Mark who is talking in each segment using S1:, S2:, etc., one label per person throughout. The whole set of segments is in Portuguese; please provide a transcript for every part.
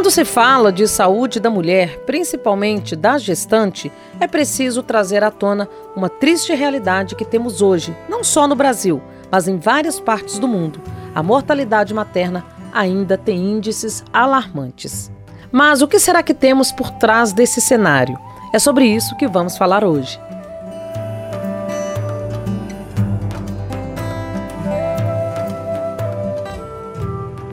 S1: Quando se fala de saúde da mulher, principalmente da gestante, é preciso trazer à tona uma triste realidade que temos hoje, não só no Brasil, mas em várias partes do mundo. A mortalidade materna ainda tem índices alarmantes. Mas o que será que temos por trás desse cenário? É sobre isso que vamos falar hoje.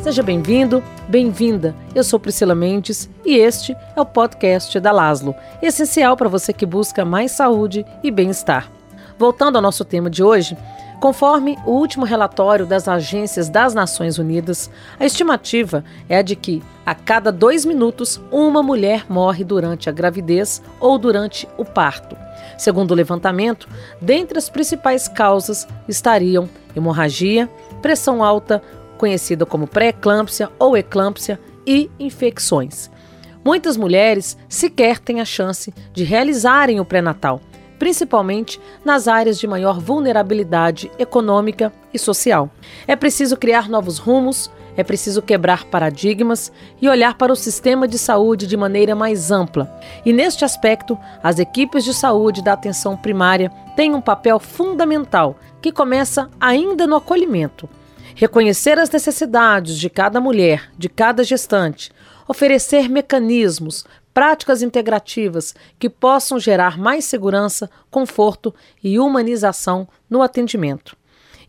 S1: Seja bem-vindo, bem-vinda. Eu sou Priscila Mendes e este é o podcast da Laslo, essencial para você que busca mais saúde e bem-estar. Voltando ao nosso tema de hoje, conforme o último relatório das agências das Nações Unidas, a estimativa é a de que a cada dois minutos uma mulher morre durante a gravidez ou durante o parto. Segundo o levantamento, dentre as principais causas estariam hemorragia, pressão alta, conhecida como pré-eclâmpsia ou eclâmpsia, e infecções. Muitas mulheres sequer têm a chance de realizarem o pré-natal, principalmente nas áreas de maior vulnerabilidade econômica e social. É preciso criar novos rumos, é preciso quebrar paradigmas e olhar para o sistema de saúde de maneira mais ampla. E neste aspecto, as equipes de saúde da atenção primária têm um papel fundamental que começa ainda no acolhimento reconhecer as necessidades de cada mulher, de cada gestante, oferecer mecanismos, práticas integrativas que possam gerar mais segurança, conforto e humanização no atendimento.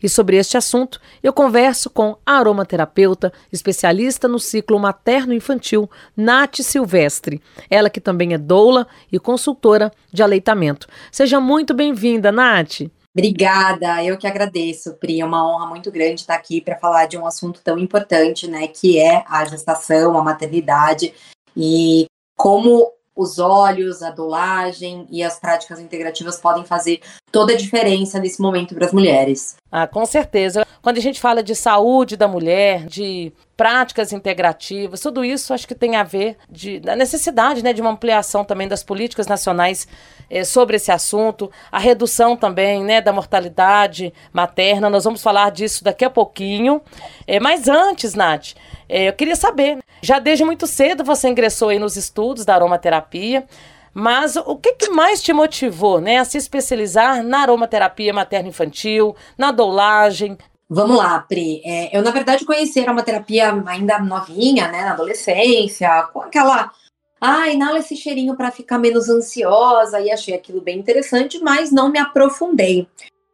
S1: E sobre este assunto, eu converso com a aromaterapeuta, especialista no ciclo materno-infantil, Nath Silvestre. Ela que também é doula e consultora de aleitamento. Seja muito bem-vinda, Nath.
S2: Obrigada, eu que agradeço, Pri. É uma honra muito grande estar aqui para falar de um assunto tão importante, né, que é a gestação, a maternidade e como os olhos, a dolagem e as práticas integrativas podem fazer toda a diferença nesse momento para as mulheres.
S1: Ah, com certeza. Quando a gente fala de saúde da mulher, de práticas integrativas, tudo isso acho que tem a ver de, da necessidade né, de uma ampliação também das políticas nacionais eh, sobre esse assunto, a redução também né, da mortalidade materna. Nós vamos falar disso daqui a pouquinho. Eh, mas antes, Nath, eh, eu queria saber, já desde muito cedo você ingressou aí nos estudos da aromaterapia. Mas o que, que, mais te motivou né, a se especializar na aromaterapia materno-infantil, na doulagem,
S2: Vamos lá, Pri. É, eu, na verdade, conheci a aromaterapia ainda novinha, né, na adolescência, com aquela. Ah, inala esse cheirinho para ficar menos ansiosa, e achei aquilo bem interessante, mas não me aprofundei.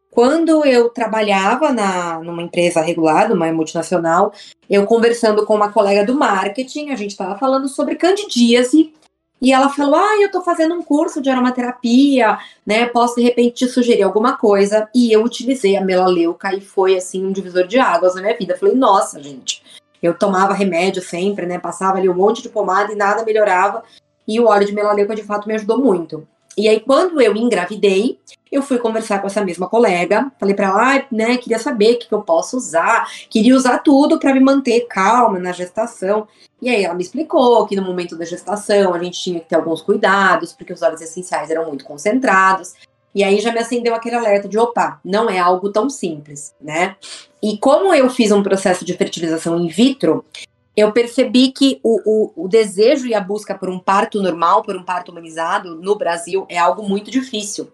S2: Quando eu trabalhava na, numa empresa regulada, uma multinacional, eu conversando com uma colega do marketing, a gente estava falando sobre candidíase e ela falou: Ah, eu tô fazendo um curso de aromaterapia, né? Posso de repente te sugerir alguma coisa. E eu utilizei a melaleuca e foi assim um divisor de águas na minha vida. Eu falei, nossa, gente. Eu tomava remédio sempre, né? Passava ali um monte de pomada e nada melhorava. E o óleo de melaleuca de fato me ajudou muito. E aí, quando eu engravidei, eu fui conversar com essa mesma colega. Falei para ela, ah, né, queria saber o que, que eu posso usar. Queria usar tudo para me manter calma na gestação. E aí ela me explicou que no momento da gestação a gente tinha que ter alguns cuidados, porque os óleos essenciais eram muito concentrados. E aí já me acendeu aquele alerta de opa, não é algo tão simples, né? E como eu fiz um processo de fertilização in vitro, eu percebi que o, o, o, desejo e a busca por um parto normal, por um parto humanizado no Brasil é algo muito difícil.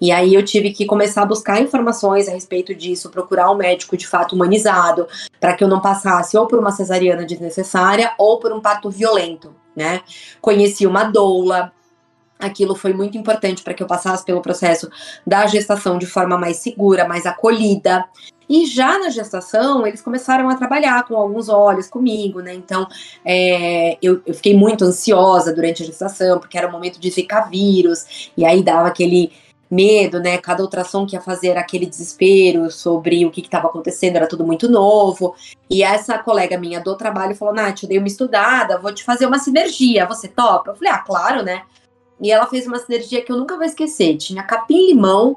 S2: E aí eu tive que começar a buscar informações a respeito disso, procurar um médico de fato humanizado, para que eu não passasse ou por uma cesariana desnecessária ou por um parto violento, né? Conheci uma doula, aquilo foi muito importante para que eu passasse pelo processo da gestação de forma mais segura, mais acolhida. E já na gestação, eles começaram a trabalhar com alguns olhos comigo, né? Então, é, eu, eu, fiquei muito ansiosa durante a gestação, porque era o momento de zika vírus, e aí dava aquele medo, né? Cada ultrassom que ia fazer era aquele desespero sobre o que estava acontecendo, era tudo muito novo. E essa colega minha do trabalho falou: Nath, eu dei uma estudada, vou te fazer uma sinergia, você topa? Eu falei: ah, claro, né? E ela fez uma sinergia que eu nunca vou esquecer. Tinha capim-limão,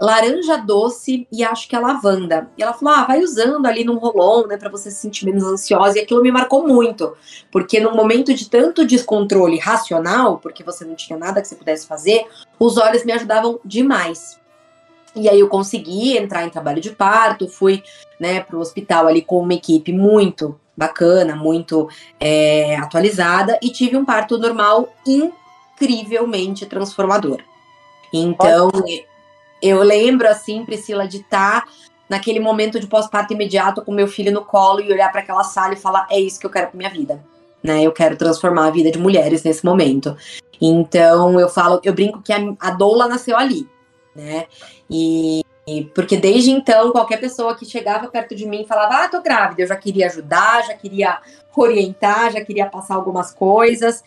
S2: laranja doce e acho que é lavanda. E ela falou: ah, vai usando ali num rolon, né, para você se sentir menos ansiosa. E aquilo me marcou muito, porque num momento de tanto descontrole racional, porque você não tinha nada que você pudesse fazer, os olhos me ajudavam demais. E aí eu consegui entrar em trabalho de parto, fui, né, pro hospital ali com uma equipe muito bacana, muito é, atualizada, e tive um parto normal incrivelmente transformador. Então, eu lembro, assim, Priscila, de estar tá naquele momento de pós-parto imediato com meu filho no colo e olhar para aquela sala e falar: é isso que eu quero para minha vida. Né? Eu quero transformar a vida de mulheres nesse momento. Então, eu falo, eu brinco que a, a doula nasceu ali, né? E, porque desde então, qualquer pessoa que chegava perto de mim falava: Ah, tô grávida. Eu já queria ajudar, já queria orientar, já queria passar algumas coisas.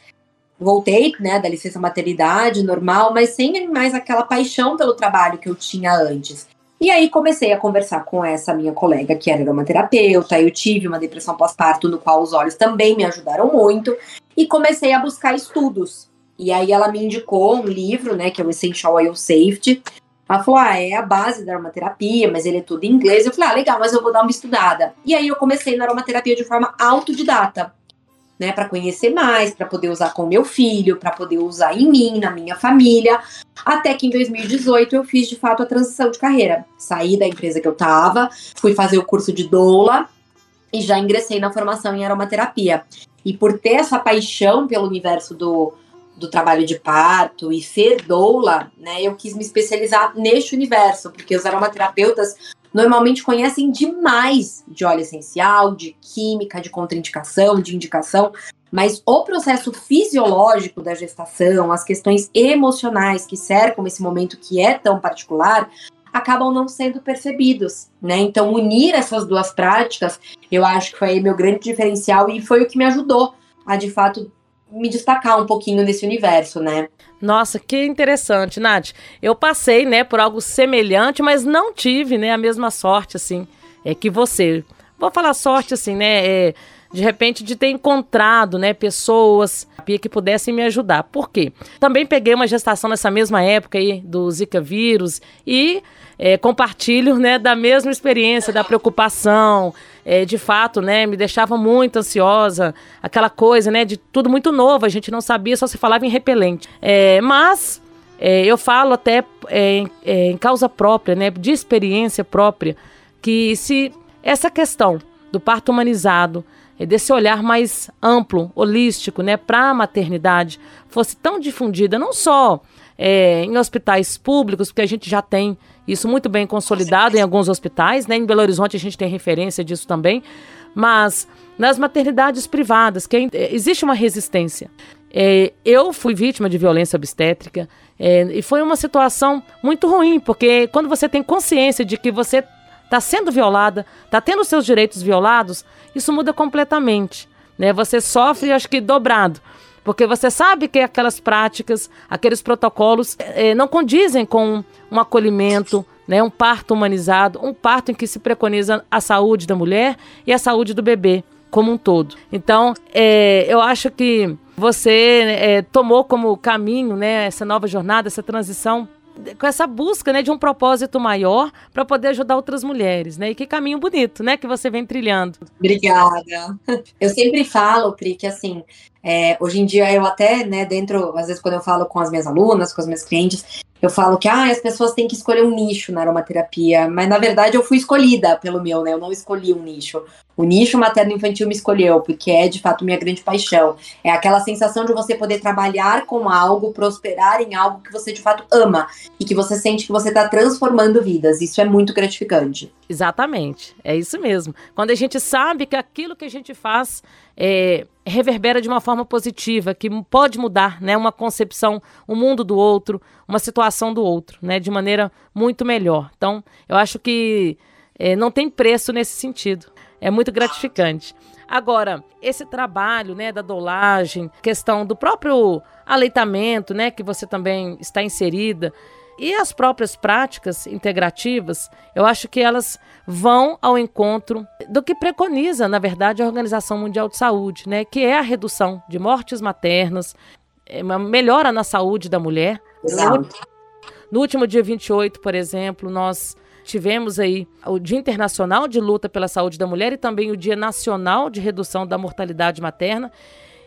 S2: Voltei, né, da licença maternidade normal, mas sem mais aquela paixão pelo trabalho que eu tinha antes. E aí comecei a conversar com essa minha colega, que era uma terapeuta. Eu tive uma depressão pós-parto, no qual os olhos também me ajudaram muito. E comecei a buscar estudos. E aí ela me indicou um livro, né, que é o Essential Oil Safety, ela falou: ah, é a base da aromaterapia, mas ele é tudo em inglês. Eu falei: ah, legal, mas eu vou dar uma estudada. E aí eu comecei na aromaterapia de forma autodidata, né, para conhecer mais, para poder usar com meu filho, para poder usar em mim, na minha família. Até que em 2018 eu fiz de fato a transição de carreira. Saí da empresa que eu tava, fui fazer o curso de doula e já ingressei na formação em aromaterapia. E por ter essa paixão pelo universo do do trabalho de parto e ser doula, né, eu quis me especializar neste universo, porque os aromaterapeutas normalmente conhecem demais de óleo essencial, de química, de contraindicação, de indicação, mas o processo fisiológico da gestação, as questões emocionais que cercam esse momento que é tão particular, acabam não sendo percebidos, né? Então, unir essas duas práticas, eu acho que foi meu grande diferencial e foi o que me ajudou a, de fato, me destacar um pouquinho nesse universo, né?
S1: Nossa, que interessante, Nath. Eu passei, né, por algo semelhante, mas não tive, né, a mesma sorte, assim, é que você. Vou falar sorte, assim, né, é, de repente de ter encontrado, né, pessoas que pudessem me ajudar. Por quê? Também peguei uma gestação nessa mesma época aí do Zika vírus e é, compartilho, né, da mesma experiência, da preocupação, é, de fato, né, me deixava muito ansiosa, aquela coisa, né, de tudo muito novo, a gente não sabia, só se falava em repelente. É, mas é, eu falo até é, é, em causa própria, né, de experiência própria, que se essa questão do parto humanizado, desse olhar mais amplo, holístico, né, para a maternidade, fosse tão difundida, não só é, em hospitais públicos, porque a gente já tem isso muito bem consolidado em alguns hospitais, né? Em Belo Horizonte a gente tem referência disso também, mas nas maternidades privadas, que é, existe uma resistência. É, eu fui vítima de violência obstétrica é, e foi uma situação muito ruim, porque quando você tem consciência de que você está sendo violada, está tendo seus direitos violados, isso muda completamente. Né? Você sofre, acho que dobrado. Porque você sabe que aquelas práticas, aqueles protocolos é, não condizem com um acolhimento, né, um parto humanizado, um parto em que se preconiza a saúde da mulher e a saúde do bebê como um todo. Então, é, eu acho que você tomou como caminho né, essa nova jornada, essa transição com essa busca, né, de um propósito maior para poder ajudar outras mulheres, né? E que caminho bonito, né, que você vem trilhando.
S2: Obrigada. Eu sempre falo, Pri, que assim, é, hoje em dia eu até, né, dentro, às vezes quando eu falo com as minhas alunas, com as minhas clientes, eu falo que ah, as pessoas têm que escolher um nicho na aromaterapia, mas na verdade eu fui escolhida pelo meu, né? Eu não escolhi um nicho. O nicho materno-infantil me escolheu, porque é de fato minha grande paixão. É aquela sensação de você poder trabalhar com algo, prosperar em algo que você de fato ama e que você sente que você está transformando vidas. Isso é muito gratificante.
S1: Exatamente, é isso mesmo. Quando a gente sabe que aquilo que a gente faz é, reverbera de uma forma positiva, que pode mudar, né, uma concepção, o um mundo do outro, uma situação do outro, né, de maneira muito melhor. Então, eu acho que é, não tem preço nesse sentido. É muito gratificante. Agora, esse trabalho, né, da dolagem, questão do próprio aleitamento, né, que você também está inserida, e as próprias práticas integrativas, eu acho que elas vão ao encontro do que preconiza, na verdade, a Organização Mundial de Saúde, né, que é a redução de mortes maternas, é uma melhora na saúde da mulher.
S2: Exato.
S1: No último dia 28, por exemplo, nós tivemos aí o Dia Internacional de Luta pela Saúde da Mulher e também o Dia Nacional de Redução da Mortalidade Materna.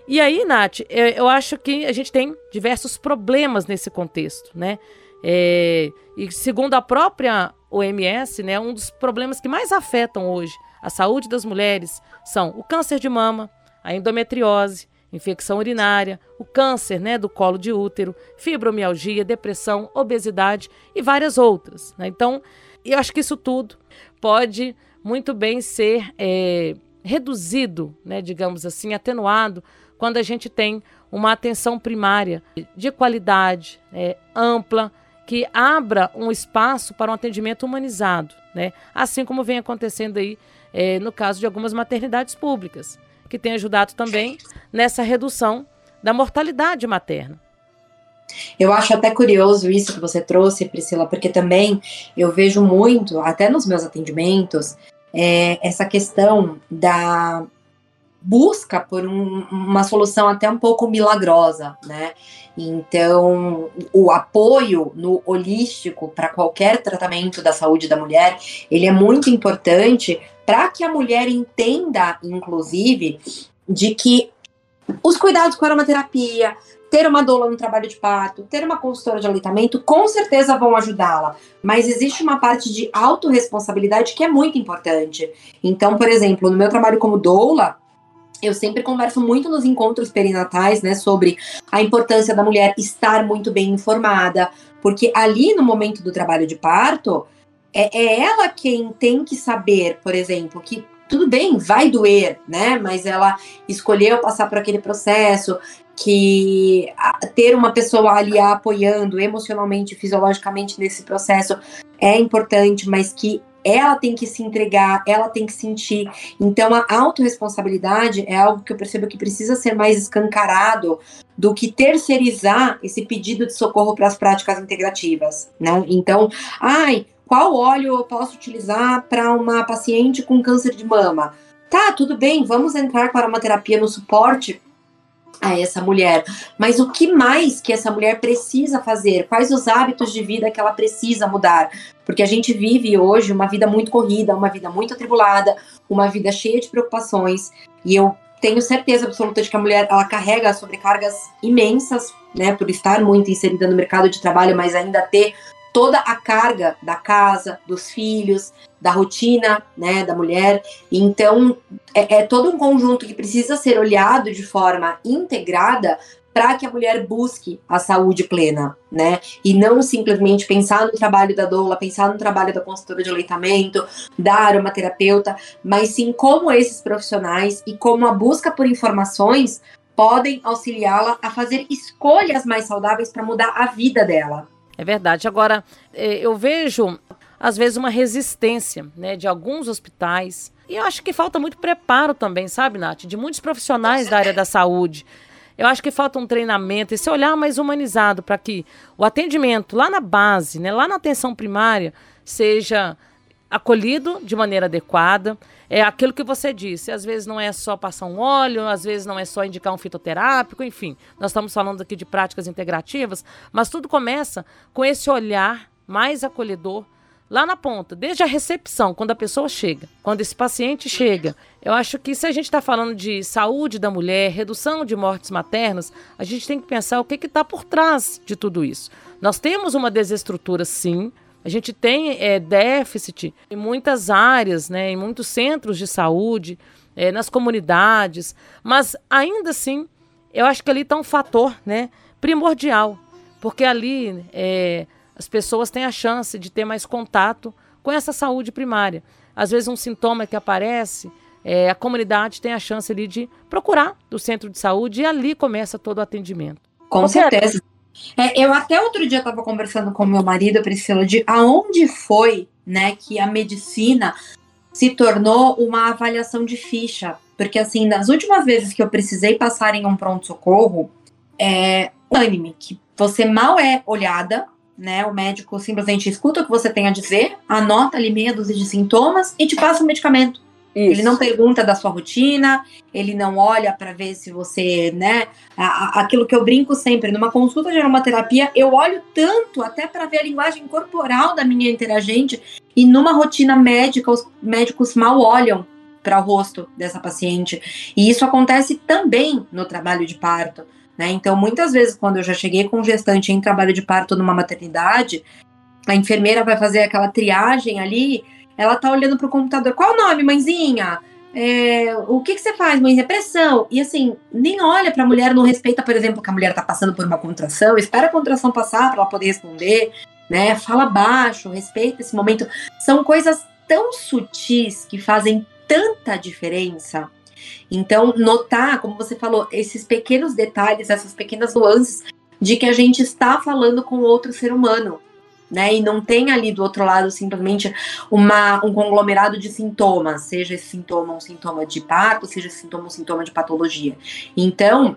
S1: E aí, Nath, eu acho que a gente tem diversos problemas nesse contexto, né? É, e segundo a própria OMS, né, um dos problemas que mais afetam hoje a saúde das mulheres são o câncer de mama, a endometriose, infecção urinária, o câncer né, do colo de útero, fibromialgia, depressão, obesidade e várias outras. Né? Então, eu acho que isso tudo pode muito bem ser é, reduzido, né, digamos assim, atenuado, quando a gente tem uma atenção primária de qualidade, é, ampla, que abra um espaço para um atendimento humanizado, né? assim como vem acontecendo aí é, no caso de algumas maternidades públicas que tem ajudado também nessa redução da mortalidade materna.
S2: Eu acho até curioso isso que você trouxe, Priscila, porque também eu vejo muito, até nos meus atendimentos, é, essa questão da busca por um, uma solução até um pouco milagrosa, né? Então, o apoio no holístico para qualquer tratamento da saúde da mulher, ele é muito importante para que a mulher entenda, inclusive, de que os cuidados com a aromaterapia, ter uma doula no trabalho de parto, ter uma consultora de aleitamento, com certeza vão ajudá-la. Mas existe uma parte de autorresponsabilidade que é muito importante. Então, por exemplo, no meu trabalho como doula, eu sempre converso muito nos encontros perinatais, né, sobre a importância da mulher estar muito bem informada, porque ali no momento do trabalho de parto, é, é ela quem tem que saber, por exemplo, que tudo bem, vai doer, né? Mas ela escolheu passar por aquele processo, que ter uma pessoa ali apoiando emocionalmente, fisiologicamente nesse processo é importante, mas que ela tem que se entregar, ela tem que sentir. Então, a autorresponsabilidade é algo que eu percebo que precisa ser mais escancarado do que terceirizar esse pedido de socorro para as práticas integrativas, né? Então, ai, qual óleo eu posso utilizar para uma paciente com câncer de mama? Tá, tudo bem, vamos entrar com aromaterapia no suporte a essa mulher. Mas o que mais que essa mulher precisa fazer? Quais os hábitos de vida que ela precisa mudar? Porque a gente vive hoje uma vida muito corrida, uma vida muito atribulada, uma vida cheia de preocupações. E eu tenho certeza absoluta de que a mulher ela carrega sobrecargas imensas, né, por estar muito inserida no mercado de trabalho, mas ainda ter toda a carga da casa, dos filhos, da rotina, né, da mulher. Então, é, é todo um conjunto que precisa ser olhado de forma integrada para que a mulher busque a saúde plena, né? E não simplesmente pensar no trabalho da doula, pensar no trabalho da consultora de aleitamento, da aromaterapeuta, mas sim como esses profissionais e como a busca por informações podem auxiliá-la a fazer escolhas mais saudáveis para mudar a vida dela.
S1: É verdade. Agora, é, eu vejo, às vezes, uma resistência né, de alguns hospitais. E eu acho que falta muito preparo também, sabe, Nath? De muitos profissionais da área da saúde. Eu acho que falta um treinamento, esse olhar mais humanizado para que o atendimento lá na base, né, lá na atenção primária, seja acolhido de maneira adequada. É aquilo que você disse, às vezes não é só passar um óleo, às vezes não é só indicar um fitoterápico, enfim. Nós estamos falando aqui de práticas integrativas, mas tudo começa com esse olhar mais acolhedor lá na ponta, desde a recepção, quando a pessoa chega, quando esse paciente chega. Eu acho que se a gente está falando de saúde da mulher, redução de mortes maternas, a gente tem que pensar o que está por trás de tudo isso. Nós temos uma desestrutura, sim, a gente tem é, déficit em muitas áreas, né, em muitos centros de saúde, é, nas comunidades, mas ainda assim, eu acho que ali está um fator né, primordial, porque ali é, as pessoas têm a chance de ter mais contato com essa saúde primária. Às vezes, um sintoma que aparece, é, a comunidade tem a chance ali de procurar o centro de saúde e ali começa todo o atendimento.
S2: Com certeza. É, eu até outro dia estava conversando com meu marido, Priscila, de aonde foi, né, que a medicina se tornou uma avaliação de ficha. Porque, assim, nas últimas vezes que eu precisei passar em um pronto-socorro, é unânime, que você mal é olhada, né? O médico simplesmente escuta o que você tem a dizer, anota ali meia dúzia de sintomas e te passa o medicamento. Isso. Ele não pergunta da sua rotina, ele não olha para ver se você, né? aquilo que eu brinco sempre, numa consulta de aromaterapia, eu olho tanto até para ver a linguagem corporal da minha interagente, e numa rotina médica, os médicos mal olham para o rosto dessa paciente. E isso acontece também no trabalho de parto. Né? Então, muitas vezes, quando eu já cheguei com gestante em trabalho de parto numa maternidade, a enfermeira vai fazer aquela triagem ali, ela tá olhando pro computador. Qual o nome, mãezinha? É, o que, que você faz, mãezinha? Pressão. E assim, nem olha pra mulher, não respeita, por exemplo, que a mulher tá passando por uma contração, espera a contração passar para ela poder responder, né? Fala baixo, respeita esse momento. São coisas tão sutis que fazem tanta diferença. Então, notar, como você falou, esses pequenos detalhes, essas pequenas nuances de que a gente está falando com outro ser humano né? E não tem ali do outro lado simplesmente uma, um conglomerado de sintomas, seja esse sintoma um sintoma de parto, seja esse sintoma um sintoma de patologia. Então,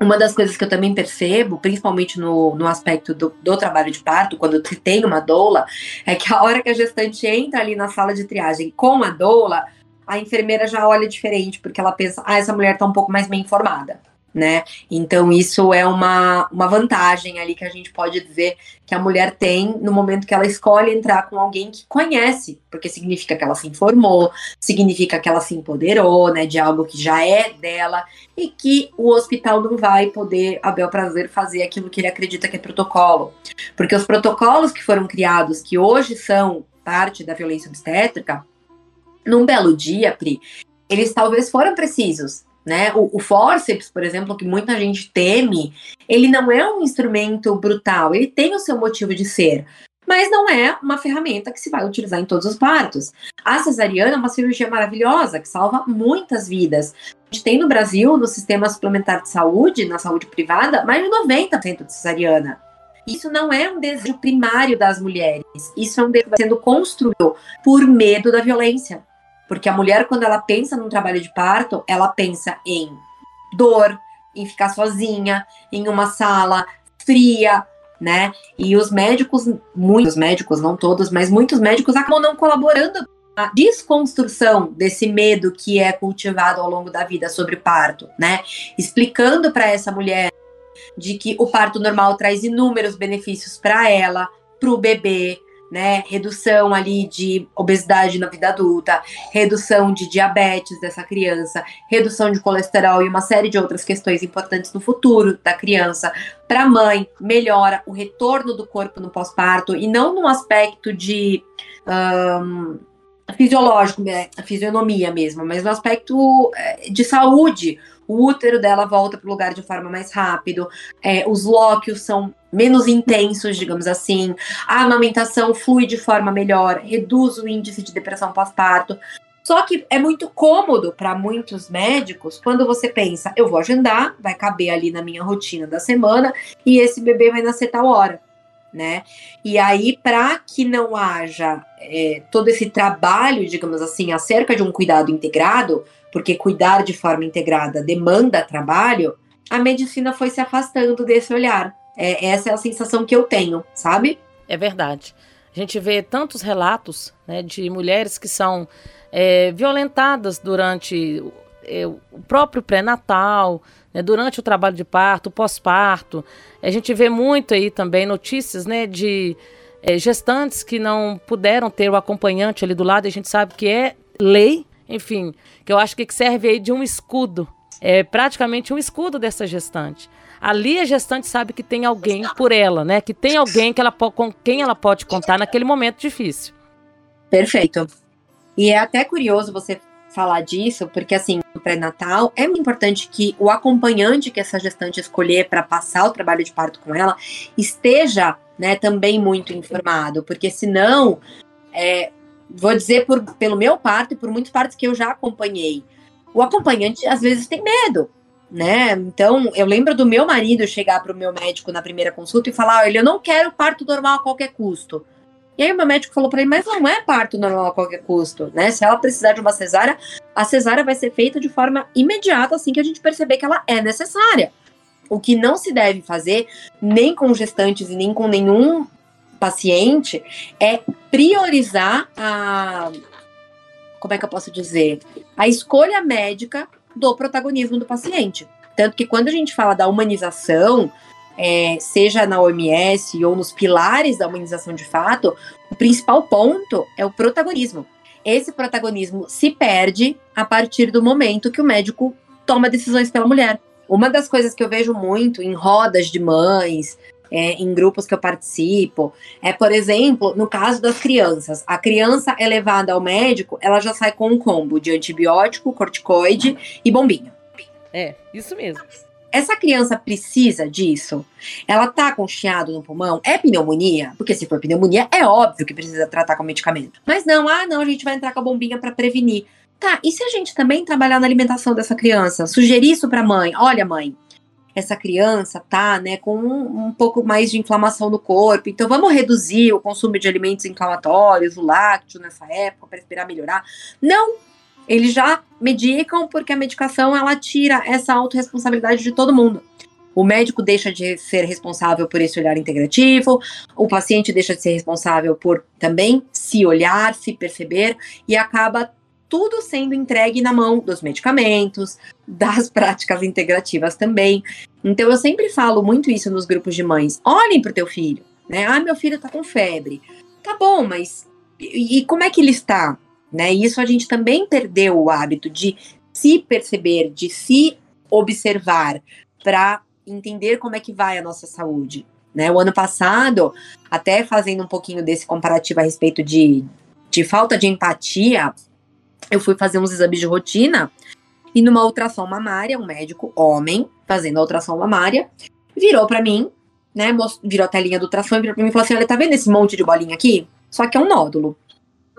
S2: uma das coisas que eu também percebo, principalmente no, no aspecto do, do trabalho de parto, quando tem uma doula, é que a hora que a gestante entra ali na sala de triagem com a doula, a enfermeira já olha diferente, porque ela pensa, ah, essa mulher tá um pouco mais bem informada né? Então isso é uma, uma vantagem ali que a gente pode dizer que a mulher tem no momento que ela escolhe entrar com alguém que conhece, porque significa que ela se informou, significa que ela se empoderou, né, de algo que já é dela e que o hospital não vai poder, a bel prazer, fazer aquilo que ele acredita que é protocolo. Porque os protocolos que foram criados, que hoje são parte da violência obstétrica, num belo dia, Pri, eles talvez foram precisos, né? O, o forceps, por exemplo, que muita gente teme, ele não é um instrumento brutal, ele tem o seu motivo de ser, mas não é uma ferramenta que se vai utilizar em todos os partos. A cesariana é uma cirurgia maravilhosa que salva muitas vidas. A gente tem no Brasil, no sistema suplementar de saúde, na saúde privada, mais de 90% de cesariana. Isso não é um desejo primário das mulheres, isso é um desejo sendo construído por medo da violência. Porque a mulher, quando ela pensa num trabalho de parto, ela pensa em dor, em ficar sozinha, em uma sala fria, né? E os médicos, muitos médicos, não todos, mas muitos médicos acabam não colaborando a desconstrução desse medo que é cultivado ao longo da vida sobre parto, né? Explicando para essa mulher de que o parto normal traz inúmeros benefícios para ela, para o bebê, né? Redução ali de obesidade na vida adulta, redução de diabetes dessa criança, redução de colesterol e uma série de outras questões importantes no futuro da criança. Para a mãe, melhora o retorno do corpo no pós-parto e não no aspecto de. Um, fisiológico, né? fisionomia mesmo, mas no aspecto eh, de saúde, o útero dela volta para o lugar de forma mais rápido, é, os lóquios são menos intensos, digamos assim, a amamentação flui de forma melhor, reduz o índice de depressão pós-parto. Só que é muito cômodo para muitos médicos quando você pensa, eu vou agendar, vai caber ali na minha rotina da semana e esse bebê vai nascer tal hora, né? E aí, para que não haja é, todo esse trabalho, digamos assim, acerca de um cuidado integrado, porque cuidar de forma integrada demanda trabalho, a medicina foi se afastando desse olhar. É, essa é a sensação que eu tenho, sabe?
S1: É verdade. A gente vê tantos relatos né, de mulheres que são é, violentadas durante é, o próprio pré-natal, né, durante o trabalho de parto, pós-parto. A gente vê muito aí também notícias né, de é, gestantes que não puderam ter o acompanhante ali do lado. A gente sabe que é lei enfim, que eu acho que serve aí de um escudo. É praticamente um escudo dessa gestante. Ali a gestante sabe que tem alguém por ela, né? Que tem alguém que ela, com quem ela pode contar naquele momento difícil.
S2: Perfeito. E é até curioso você falar disso, porque assim, pré-natal é muito importante que o acompanhante que essa gestante escolher para passar o trabalho de parto com ela esteja, né, também muito informado, porque senão é, vou dizer por, pelo meu parto e por muitas partes que eu já acompanhei. O acompanhante às vezes tem medo, né? Então, eu lembro do meu marido chegar para o meu médico na primeira consulta e falar: olha, eu não quero parto normal a qualquer custo. E aí o meu médico falou para ele: mas não é parto normal a qualquer custo, né? Se ela precisar de uma cesárea, a cesárea vai ser feita de forma imediata assim que a gente perceber que ela é necessária. O que não se deve fazer, nem com gestantes e nem com nenhum paciente é priorizar a. Como é que eu posso dizer? A escolha médica do protagonismo do paciente. Tanto que quando a gente fala da humanização, é, seja na OMS ou nos pilares da humanização de fato, o principal ponto é o protagonismo. Esse protagonismo se perde a partir do momento que o médico toma decisões pela mulher. Uma das coisas que eu vejo muito em rodas de mães, é, em grupos que eu participo. É, por exemplo, no caso das crianças, a criança é levada ao médico, ela já sai com um combo de antibiótico, corticoide e bombinha.
S1: É, isso mesmo.
S2: Essa criança precisa disso? Ela tá com chiado no pulmão? É pneumonia? Porque se for pneumonia, é óbvio que precisa tratar com medicamento. Mas não, ah, não, a gente vai entrar com a bombinha para prevenir. Tá, e se a gente também trabalhar na alimentação dessa criança? Sugerir isso pra mãe? Olha, mãe, essa criança tá, né, com um, um, pouco mais de inflamação no corpo, então vamos reduzir o consumo de alimentos inflamatórios, o lácteo nessa época para esperar melhorar. Não, eles já medicam porque a medicação ela tira essa autorresponsabilidade de todo mundo. O médico deixa de ser responsável por esse olhar integrativo, o paciente deixa de ser responsável por também se olhar, se perceber e acaba tudo sendo entregue na mão dos medicamentos, das práticas integrativas também. Então eu sempre falo muito isso nos grupos de mães. Olhem para o teu filho, né? Ah, meu filho está com febre. Tá bom, mas e, e como é que ele está? Né? Isso a gente também perdeu o hábito de se perceber, de se observar para entender como é que vai a nossa saúde. Né? O ano passado, até fazendo um pouquinho desse comparativo a respeito de, de falta de empatia, eu fui fazer uns exames de rotina e numa ultrassom mamária, um médico homem fazendo a ultrassom mamária, virou para mim, né, virou a telinha do ultrassom e virou pra mim e falou assim, olha, tá vendo esse monte de bolinha aqui? Só que é um nódulo.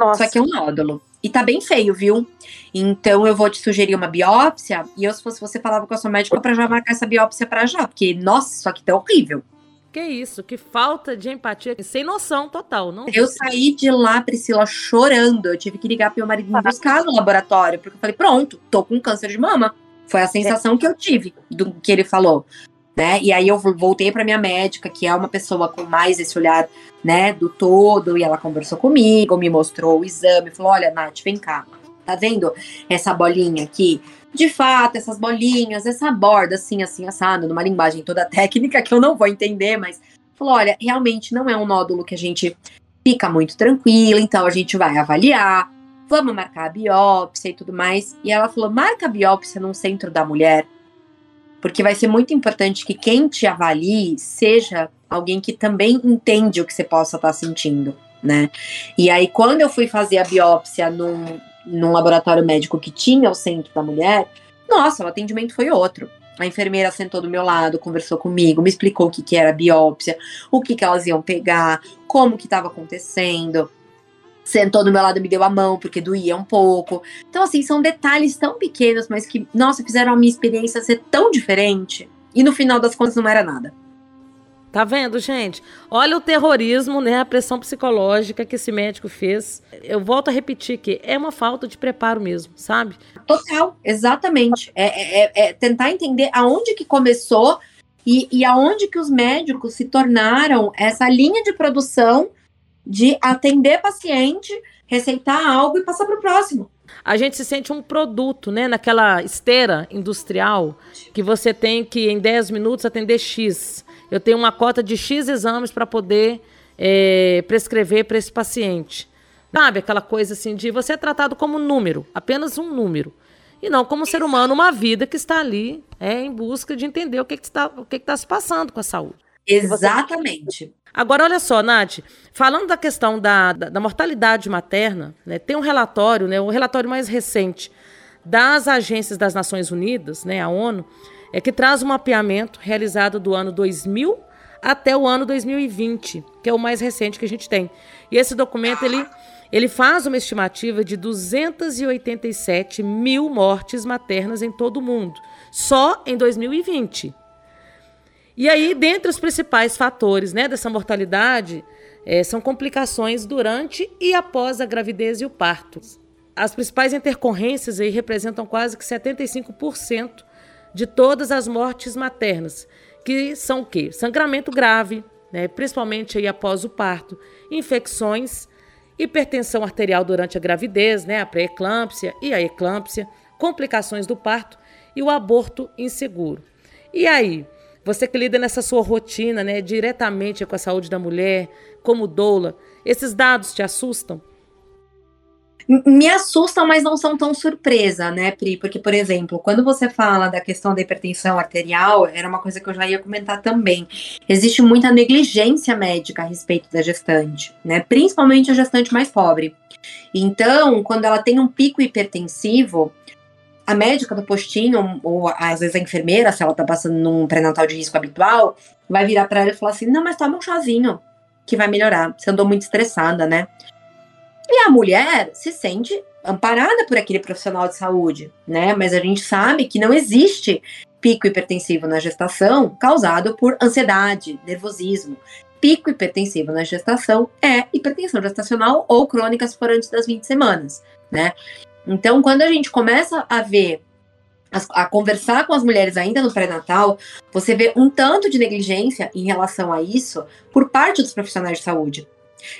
S2: Nossa. Só que é um nódulo. E tá bem feio, viu? Então eu vou te sugerir uma biópsia. E eu, se fosse você, falava com a sua médica pra já marcar essa biópsia pra já. Porque, nossa, isso aqui tá horrível.
S1: Que isso, que falta de empatia, sem noção total, não?
S2: Eu saí de lá, Priscila, chorando. Eu tive que ligar pro meu marido me buscar no laboratório, porque eu falei, pronto, tô com câncer de mama. Foi a sensação que eu tive do que ele falou né? E aí eu voltei para minha médica, que é uma pessoa com mais esse olhar, né, do todo, e ela conversou comigo, me mostrou o exame, falou: "Olha, Nath, vem cá. Tá vendo essa bolinha aqui? De fato, essas bolinhas, essa borda assim, assim, assado, numa linguagem toda técnica que eu não vou entender, mas falou: "Olha, realmente não é um nódulo que a gente fica muito tranquila, então a gente vai avaliar, vamos marcar a biópsia e tudo mais". E ela falou: "Marca a biópsia num centro da mulher" porque vai ser muito importante que quem te avalie seja alguém que também entende o que você possa estar tá sentindo, né? E aí, quando eu fui fazer a biópsia num, num laboratório médico que tinha o centro da mulher, nossa, o atendimento foi outro. A enfermeira sentou do meu lado, conversou comigo, me explicou o que, que era biópsia, o que, que elas iam pegar, como que estava acontecendo sentou do meu lado e me deu a mão, porque doía um pouco. Então, assim, são detalhes tão pequenos, mas que, nossa, fizeram a minha experiência ser tão diferente. E no final das contas não era nada.
S1: Tá vendo, gente? Olha o terrorismo, né? A pressão psicológica que esse médico fez. Eu volto a repetir que é uma falta de preparo mesmo, sabe?
S2: Total, exatamente. É, é, é, é tentar entender aonde que começou e, e aonde que os médicos se tornaram essa linha de produção de atender paciente, receitar algo e passar para o próximo.
S1: A gente se sente um produto, né? Naquela esteira industrial que você tem que, em 10 minutos, atender X. Eu tenho uma cota de X exames para poder é, prescrever para esse paciente. Sabe, aquela coisa assim de você é tratado como número, apenas um número. E não como ser humano, uma vida que está ali é, em busca de entender o que está que que tá se passando com a saúde.
S2: Exatamente.
S1: Agora, olha só, Nath, falando da questão da, da, da mortalidade materna, né, tem um relatório, né, o relatório mais recente das agências das Nações Unidas, né, a ONU, é que traz um mapeamento realizado do ano 2000 até o ano 2020, que é o mais recente que a gente tem. E esse documento ele, ele faz uma estimativa de 287 mil mortes maternas em todo o mundo, só em 2020. E aí, dentre os principais fatores né, dessa mortalidade, é, são complicações durante e após a gravidez e o parto. As principais intercorrências aí representam quase que 75% de todas as mortes maternas, que são o quê? Sangramento grave, né, principalmente aí após o parto, infecções, hipertensão arterial durante a gravidez, né, a pré-eclâmpsia e a eclâmpsia, complicações do parto e o aborto inseguro. E aí, você que lida nessa sua rotina, né, diretamente com a saúde da mulher, como doula, esses dados te assustam?
S2: Me assustam, mas não são tão surpresa, né, Pri? Porque, por exemplo, quando você fala da questão da hipertensão arterial, era uma coisa que eu já ia comentar também. Existe muita negligência médica a respeito da gestante, né? Principalmente a gestante mais pobre. Então, quando ela tem um pico hipertensivo, a médica do postinho, ou às vezes a enfermeira, se ela tá passando num pré-natal de risco habitual, vai virar para ela e falar assim: não, mas toma um chazinho, que vai melhorar. Você andou muito estressada, né? E a mulher se sente amparada por aquele profissional de saúde, né? Mas a gente sabe que não existe pico hipertensivo na gestação causado por ansiedade, nervosismo. Pico hipertensivo na gestação é hipertensão gestacional ou crônica se for antes das 20 semanas, né? Então, quando a gente começa a ver a, conversar com as mulheres ainda no pré-natal, você vê um tanto de negligência em relação a isso por parte dos profissionais de saúde.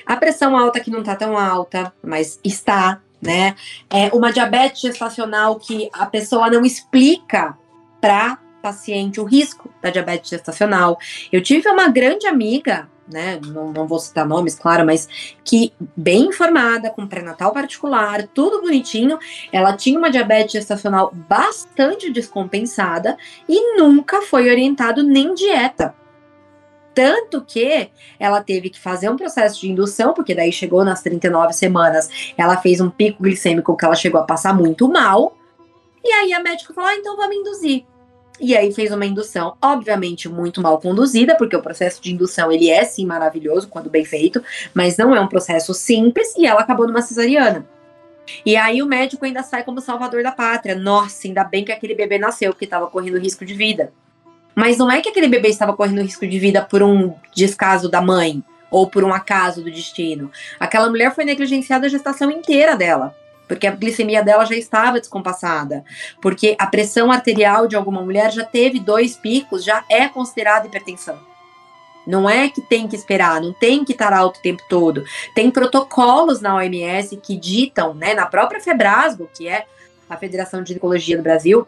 S2: A pressão alta que não está tão alta, mas está, né? É uma diabetes gestacional que a pessoa não explica para paciente o risco da diabetes gestacional. Eu tive uma grande amiga né, não, não vou citar nomes, claro, mas que bem informada, com pré-natal particular, tudo bonitinho, ela tinha uma diabetes gestacional bastante descompensada e nunca foi orientado nem dieta. Tanto que ela teve que fazer um processo de indução, porque daí chegou nas 39 semanas, ela fez um pico glicêmico que ela chegou a passar muito mal. E aí a médica falou: ah, então vamos induzir. E aí fez uma indução, obviamente muito mal conduzida, porque o processo de indução ele é sim maravilhoso quando bem feito, mas não é um processo simples e ela acabou numa cesariana. E aí o médico ainda sai como salvador da pátria. Nossa, ainda bem que aquele bebê nasceu, porque estava correndo risco de vida. Mas não é que aquele bebê estava correndo risco de vida por um descaso da mãe ou por um acaso do destino. Aquela mulher foi negligenciada a gestação inteira dela porque a glicemia dela já estava descompassada, porque a pressão arterial de alguma mulher já teve dois picos, já é considerada hipertensão. Não é que tem que esperar, não tem que estar alto o tempo todo. Tem protocolos na OMS que ditam, né, na própria Febrasgo, que é a Federação de Ginecologia do Brasil,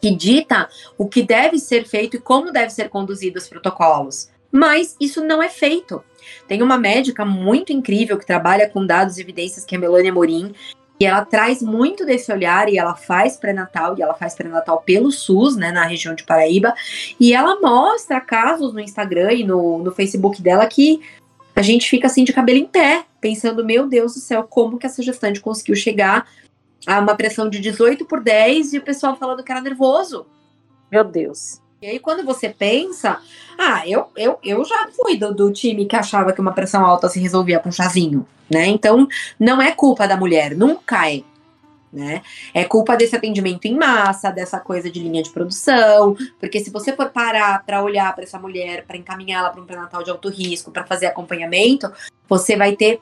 S2: que dita o que deve ser feito e como deve ser conduzido os protocolos. Mas isso não é feito. Tem uma médica muito incrível que trabalha com dados e evidências, que é a Melania Morim, e ela traz muito desse olhar e ela faz pré-natal, e ela faz pré-natal pelo SUS, né, na região de Paraíba. E ela mostra casos no Instagram e no, no Facebook dela que a gente fica assim de cabelo em pé, pensando, meu Deus do céu, como que essa gestante conseguiu chegar a uma pressão de 18 por 10 e o pessoal falando que era nervoso.
S1: Meu Deus.
S2: E aí, quando você pensa, ah, eu, eu, eu já fui do, do time que achava que uma pressão alta se resolvia com chazinho, né? Então, não é culpa da mulher, nunca é. Né? É culpa desse atendimento em massa, dessa coisa de linha de produção, porque se você for parar para olhar para essa mulher, para encaminhá-la para um pré-natal de alto risco, para fazer acompanhamento, você vai ter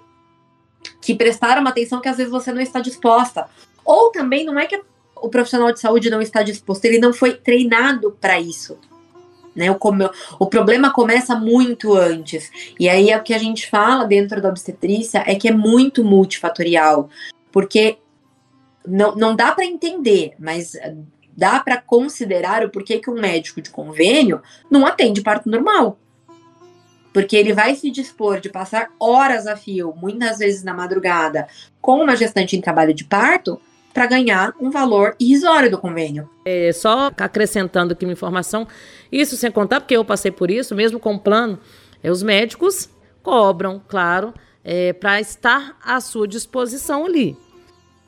S2: que prestar uma atenção que às vezes você não está disposta. Ou também não é que o profissional de saúde não está disposto, ele não foi treinado para isso. Né, o, o problema começa muito antes. E aí é o que a gente fala dentro da obstetrícia é que é muito multifatorial. Porque não, não dá para entender, mas dá para considerar o porquê que um médico de convênio não atende parto normal. Porque ele vai se dispor de passar horas a fio, muitas vezes na madrugada, com uma gestante em trabalho de parto, para ganhar um valor irrisório do convênio.
S1: É, só acrescentando aqui uma informação, isso sem contar, porque eu passei por isso, mesmo com o plano, é, os médicos cobram, claro, é, para estar à sua disposição ali.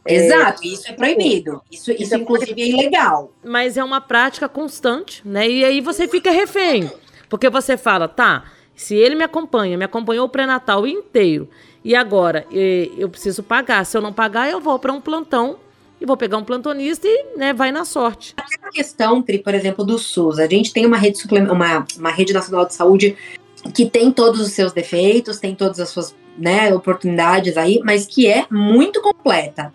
S2: Exato, é, isso é proibido. Isso, isso, isso é inclusive é ilegal.
S1: Mas é uma prática constante, né? E aí você fica refém. Porque você fala, tá, se ele me acompanha, me acompanhou o pré-natal inteiro, e agora eu preciso pagar. Se eu não pagar, eu vou para um plantão e vou pegar um plantonista e né, vai na sorte.
S2: A questão, Pri, por exemplo, do SUS, a gente tem uma rede, uma, uma rede nacional de saúde que tem todos os seus defeitos, tem todas as suas né, oportunidades aí, mas que é muito completa.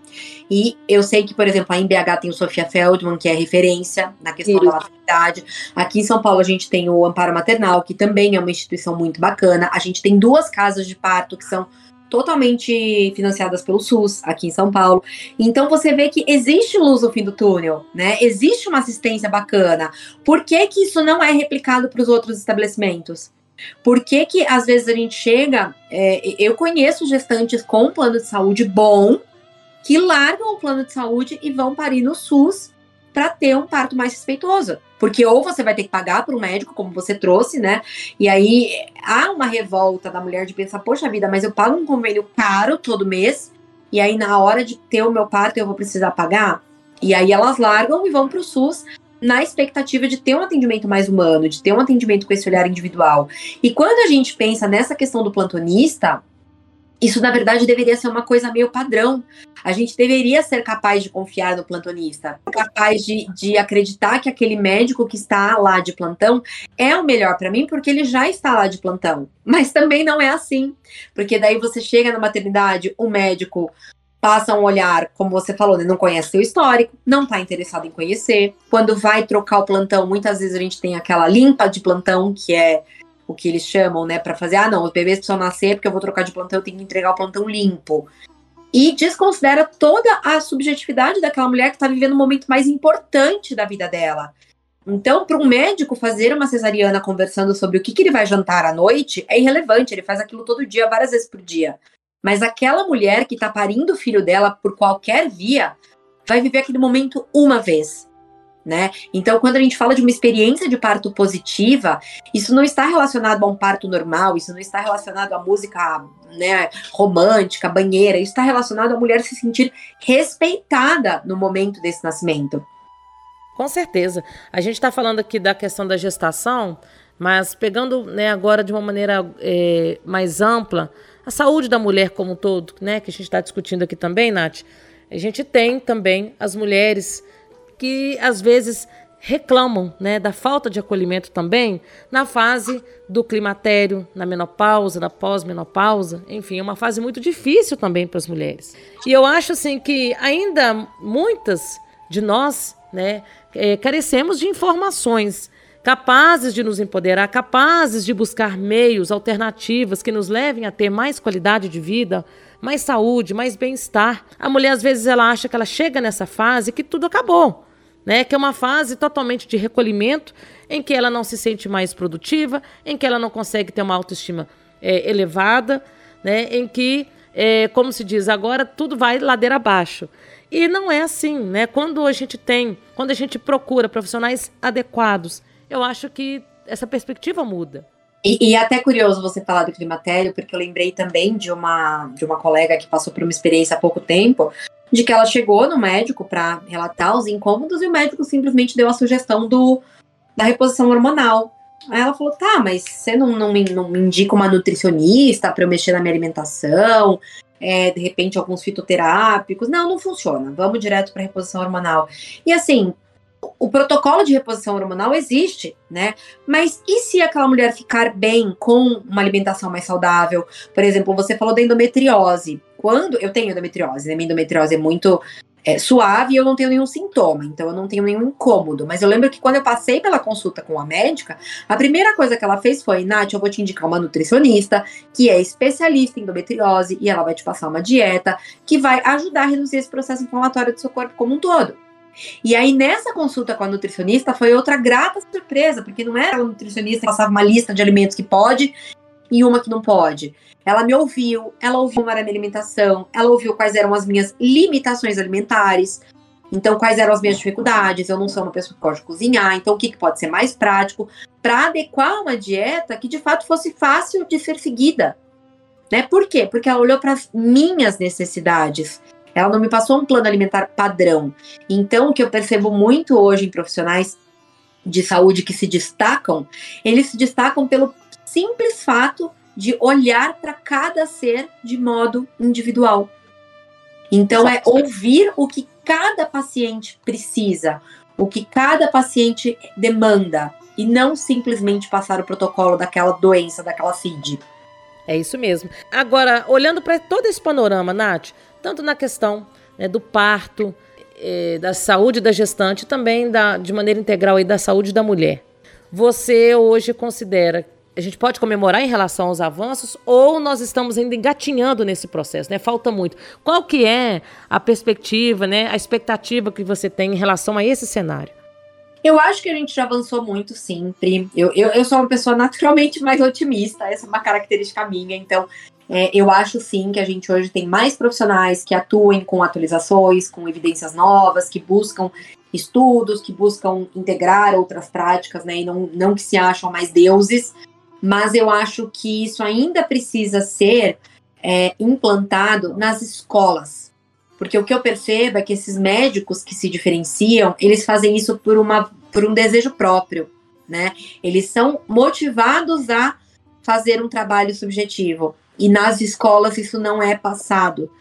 S2: E eu sei que, por exemplo, a MBH tem o Sofia Feldman, que é referência na questão Sim. da maternidade. Aqui em São Paulo a gente tem o Amparo Maternal, que também é uma instituição muito bacana. A gente tem duas casas de parto que são totalmente financiadas pelo SUS aqui em São Paulo. Então você vê que existe luz no fim do túnel, né? Existe uma assistência bacana. Por que, que isso não é replicado para os outros estabelecimentos? Por que, que às vezes a gente chega. É, eu conheço gestantes com plano de saúde bom que largam o plano de saúde e vão parir no SUS para ter um parto mais respeitoso. Porque ou você vai ter que pagar para o médico, como você trouxe, né? E aí há uma revolta da mulher de pensar, poxa vida, mas eu pago um convênio caro todo mês, e aí na hora de ter o meu parto eu vou precisar pagar? E aí elas largam e vão para o SUS na expectativa de ter um atendimento mais humano, de ter um atendimento com esse olhar individual. E quando a gente pensa nessa questão do plantonista, isso, na verdade, deveria ser uma coisa meio padrão. A gente deveria ser capaz de confiar no plantonista, capaz de, de acreditar que aquele médico que está lá de plantão é o melhor para mim, porque ele já está lá de plantão. Mas também não é assim, porque daí você chega na maternidade, o médico passa um olhar, como você falou, né, não conhece seu histórico, não está interessado em conhecer. Quando vai trocar o plantão, muitas vezes a gente tem aquela limpa de plantão, que é o que eles chamam, né, para fazer, ah, não, os bebês precisam nascer porque eu vou trocar de plantão, eu tenho que entregar o plantão limpo. E desconsidera toda a subjetividade daquela mulher que está vivendo o momento mais importante da vida dela. Então, para um médico fazer uma cesariana conversando sobre o que, que ele vai jantar à noite é irrelevante, ele faz aquilo todo dia, várias vezes por dia. Mas aquela mulher que está parindo o filho dela por qualquer via vai viver aquele momento uma vez né? Então, quando a gente fala de uma experiência de parto positiva, isso não está relacionado a um parto normal, isso não está relacionado à música, né, romântica, banheira, isso está relacionado à mulher se sentir respeitada no momento desse nascimento.
S1: Com certeza. A gente está falando aqui da questão da gestação, mas pegando né, agora de uma maneira é, mais ampla, a saúde da mulher como um todo, né, que a gente está discutindo aqui também, Nath, a gente tem também as mulheres que às vezes reclamam né, da falta de acolhimento também na fase do climatério, na menopausa, na pós-menopausa, enfim, é uma fase muito difícil também para as mulheres. E eu acho assim que ainda muitas de nós né, é, carecemos de informações capazes de nos empoderar, capazes de buscar meios, alternativas que nos levem a ter mais qualidade de vida, mais saúde, mais bem-estar. A mulher às vezes ela acha que ela chega nessa fase que tudo acabou né? Que é uma fase totalmente de recolhimento, em que ela não se sente mais produtiva, em que ela não consegue ter uma autoestima é, elevada, né? Em que, é, como se diz agora, tudo vai ladeira abaixo. E não é assim, né? Quando a gente tem, quando a gente procura profissionais adequados, eu acho que essa perspectiva muda.
S2: E, e é até curioso você falar do climatério, porque eu lembrei também de uma, de uma colega que passou por uma experiência há pouco tempo, de que ela chegou no médico para relatar os incômodos e o médico simplesmente deu a sugestão do, da reposição hormonal. Aí ela falou: tá, mas você não, não, me, não me indica uma nutricionista para eu mexer na minha alimentação? É, de repente, alguns fitoterápicos? Não, não funciona. Vamos direto para reposição hormonal. E assim, o protocolo de reposição hormonal existe, né? Mas e se aquela mulher ficar bem com uma alimentação mais saudável? Por exemplo, você falou da endometriose. Quando eu tenho endometriose, né? Minha endometriose é muito é, suave e eu não tenho nenhum sintoma, então eu não tenho nenhum incômodo. Mas eu lembro que quando eu passei pela consulta com a médica, a primeira coisa que ela fez foi: Nath, eu vou te indicar uma nutricionista que é especialista em endometriose e ela vai te passar uma dieta que vai ajudar a reduzir esse processo inflamatório do seu corpo como um todo. E aí, nessa consulta com a nutricionista, foi outra grata surpresa, porque não era a nutricionista que passava uma lista de alimentos que pode e uma que não pode. Ela me ouviu, ela ouviu como era a minha alimentação, ela ouviu quais eram as minhas limitações alimentares, então quais eram as minhas dificuldades. Eu não sou uma pessoa que gosta de cozinhar, então o que, que pode ser mais prático para adequar uma dieta que de fato fosse fácil de ser seguida. Né? Por quê? Porque ela olhou para as minhas necessidades. Ela não me passou um plano alimentar padrão. Então, o que eu percebo muito hoje em profissionais de saúde que se destacam, eles se destacam pelo simples fato de olhar para cada ser de modo individual. Então, é ouvir o que cada paciente precisa, o que cada paciente demanda, e não simplesmente passar o protocolo daquela doença, daquela CID.
S1: É isso mesmo. Agora, olhando para todo esse panorama, Nath, tanto na questão né, do parto, eh, da saúde da gestante, também da, de maneira integral aí da saúde da mulher. Você hoje considera a gente pode comemorar em relação aos avanços ou nós estamos ainda engatinhando nesse processo, né? Falta muito. Qual que é a perspectiva, né? A expectativa que você tem em relação a esse cenário?
S2: Eu acho que a gente já avançou muito sempre. Eu, eu, eu sou uma pessoa naturalmente mais otimista, essa é uma característica minha. Então, É, eu acho sim que a gente hoje tem mais profissionais que atuem com atualizações, com evidências novas, que buscam estudos, que buscam integrar outras práticas, né? E não, não que se acham mais deuses, mas eu acho que isso ainda precisa ser é, implantado nas escolas. Porque o que eu percebo é que esses médicos que se diferenciam, eles fazem isso por, uma, por um desejo próprio, né? Eles são motivados a fazer um trabalho subjetivo. E nas escolas isso não é passado.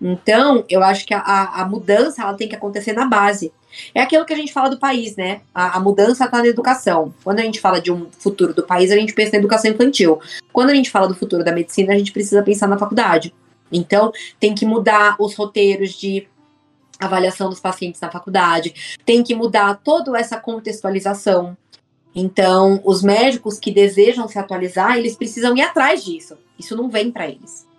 S2: Então, eu acho que a, a, mudança ela tem que acontecer na base. É aquilo que a gente fala do país, né? A, a mudança está na educação. Quando a gente fala de um futuro do país, a gente pensa na educação infantil. Quando a gente fala do futuro da medicina, a gente precisa pensar na faculdade. Então, tem que mudar os roteiros de avaliação dos pacientes na faculdade, tem que mudar toda essa contextualização. Então, os médicos que desejam se atualizar, eles precisam ir atrás disso. Isso não vem para eles.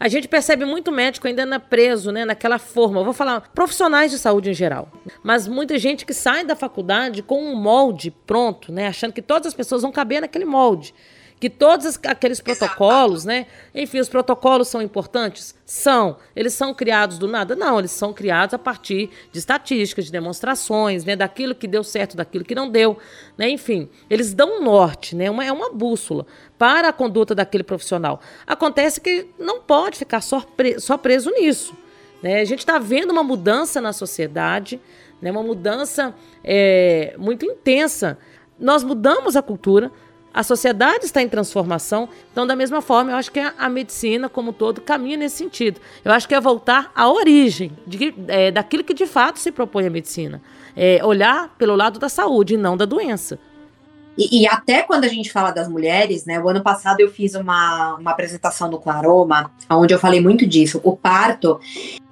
S1: A gente percebe muito médico ainda preso, né, naquela forma. Eu vou falar profissionais de saúde em geral, mas muita gente que sai da faculdade com um molde pronto, né, achando que todas as pessoas vão caber naquele molde que todos aqueles protocolos, né? Enfim, os protocolos são importantes? São. Eles são criados do nada? Não, eles são criados a partir de estatísticas, de demonstrações, né? Daquilo que deu certo, daquilo que não deu, né? Enfim, eles dão um norte, né? Uma, é uma bússola para a conduta daquele profissional. Acontece que não pode ficar só, pre, só preso nisso. Né? A gente está vendo uma mudança na sociedade, né? uma mudança é, muito intensa. Nós mudamos a cultura, a sociedade está em transformação, então, da mesma forma, eu acho que a, medicina, como um todo, caminha nesse sentido. Eu acho que é voltar à origem de, é, daquilo que de fato se propõe a medicina. É olhar pelo lado da saúde e não da doença.
S2: E, e, até quando a gente fala das mulheres, né? O ano passado eu fiz uma, uma apresentação no Claroma, onde eu falei muito disso. O parto,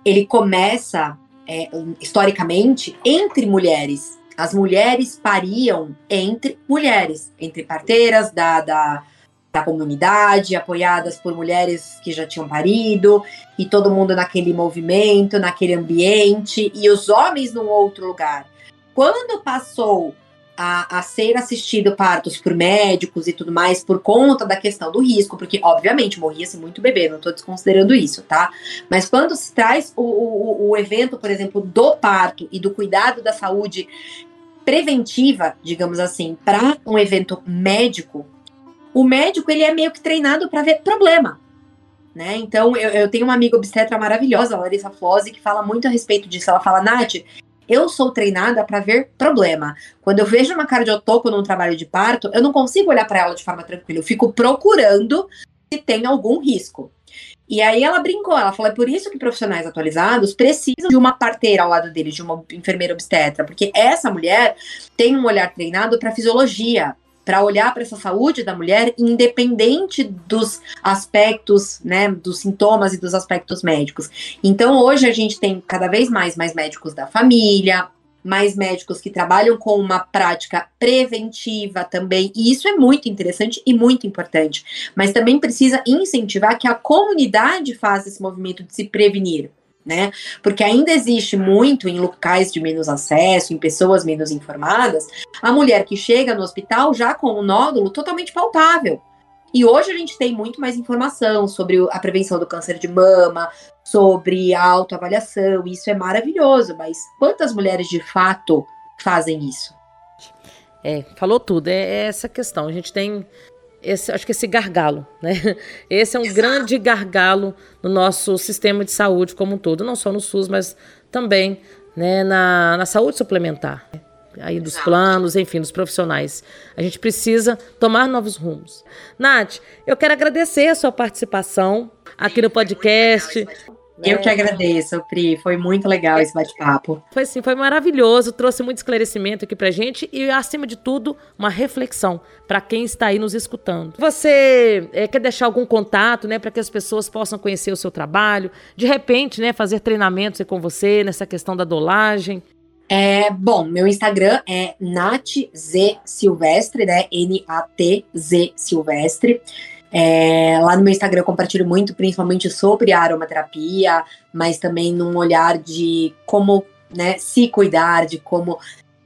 S2: ele começa, é, historicamente, entre mulheres. As mulheres pariam entre mulheres, entre parteiras da, da, da comunidade, apoiadas por mulheres que já tinham parido, e todo mundo naquele movimento, naquele ambiente, e os homens num outro lugar. Quando passou a, a, ser assistido partos por médicos e tudo mais por conta da questão do risco, porque obviamente morria-se muito bebê, não estou desconsiderando isso, tá? Mas quando se traz o, o, o evento, por exemplo, do parto e do cuidado da saúde preventiva, digamos assim, para um evento médico, o médico ele é meio que treinado para ver problema. Né? Então, eu, eu, tenho uma amiga obstetra maravilhosa, a Larissa Flose, que fala muito a respeito disso. Ela fala, Nath, eu sou treinada para ver problema. Quando eu vejo uma cardiotoco num trabalho de parto, eu não consigo olhar para ela de forma tranquila. Eu fico procurando se tem algum risco. E aí ela brincou, ela falou: é por isso que profissionais atualizados precisam de uma parteira ao lado deles, de uma enfermeira obstetra, porque essa mulher tem um olhar treinado para fisiologia, para olhar para essa saúde da mulher, independente dos aspectos, né, dos sintomas e dos aspectos médicos. Então hoje a gente tem cada vez mais mais médicos da família, mais médicos que trabalham com uma prática preventiva também, e isso é muito interessante e muito importante. Mas também precisa incentivar que a comunidade faça esse movimento de se prevenir. Né? Porque ainda existe muito em locais de menos acesso, em pessoas menos informadas, a mulher que chega no hospital já com um nódulo totalmente palpável. E hoje a gente tem muito mais informação sobre a prevenção do câncer de mama, sobre a autoavaliação, isso é maravilhoso, mas quantas mulheres de fato fazem isso?
S1: É, falou tudo, é, é essa questão. A gente tem esse, acho que esse gargalo, né? Esse é um Exato. grande gargalo no nosso sistema de saúde como um todo, não só no SUS, mas também né, na, na saúde suplementar aí dos planos, enfim, dos profissionais. A gente precisa tomar novos rumos. Nath, eu quero agradecer a sua participação aqui no podcast.
S2: Eu que agradeço, Pri. Foi muito legal esse bate-papo.
S1: Foi sim, foi maravilhoso. Trouxe muito esclarecimento aqui pra gente e, acima de tudo, uma reflexão para quem está aí nos escutando. Você é, quer deixar algum contato, né, para que as pessoas possam conhecer o seu trabalho? De repente, né, fazer treinamentos com você nessa questão da dolagem?
S2: É, bom, meu Instagram é NatZ Silvestre, né? N-A-T-Z Silvestre. É, lá no meu Instagram eu compartilho muito, principalmente sobre a aromaterapia, mas também num olhar de como né, se cuidar, de como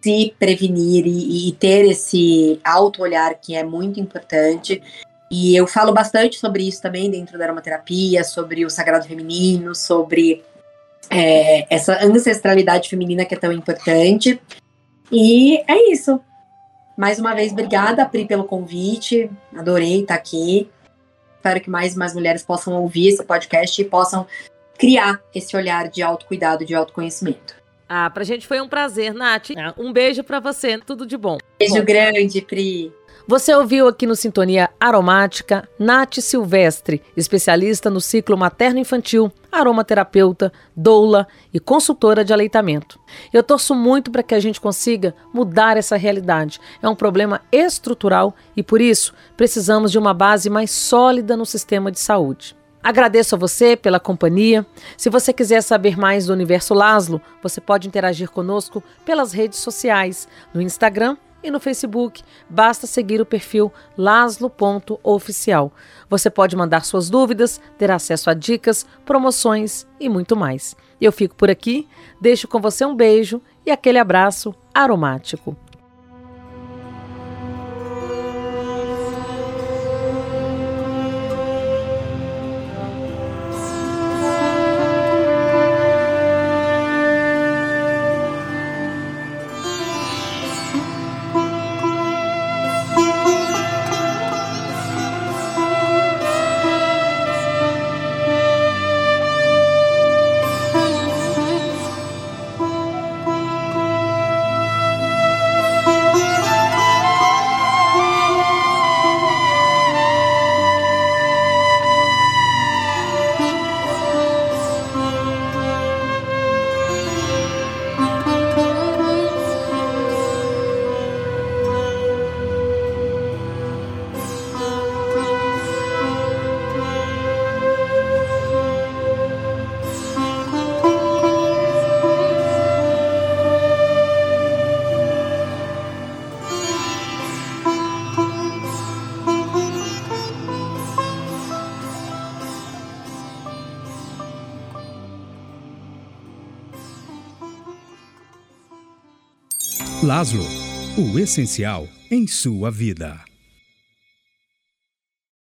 S2: se prevenir e, e ter esse auto-olhar que é muito importante. E eu falo bastante sobre isso também dentro da aromaterapia, sobre o sagrado feminino, sobre é, essa ancestralidade feminina que é tão importante. E é isso. Mais uma vez, obrigada, Pri, pelo convite. Adorei estar aqui. Espero que mais e mais mulheres possam ouvir esse podcast e possam criar esse olhar de autocuidado, de autoconhecimento.
S1: Ah, pra gente foi um prazer, Nath. Um beijo para você, tudo de bom.
S2: Beijo grande, Pri.
S1: Você ouviu aqui no Sintonia Aromática Nath Silvestre, especialista no ciclo materno-infantil, aromaterapeuta, doula e consultora de aleitamento. Eu torço muito para que a gente consiga mudar essa realidade. É um problema estrutural e, por isso, precisamos de uma base mais sólida no sistema de saúde. Agradeço a você pela companhia. Se você quiser saber mais do Universo Laszlo, você pode interagir conosco pelas redes sociais, no Instagram e no Facebook. Basta seguir o perfil laslo.oficial. Você pode mandar suas dúvidas, ter acesso a dicas, promoções e muito mais. Eu fico por aqui, deixo com você um beijo e aquele abraço aromático.
S3: Laszlo, o essencial em sua vida.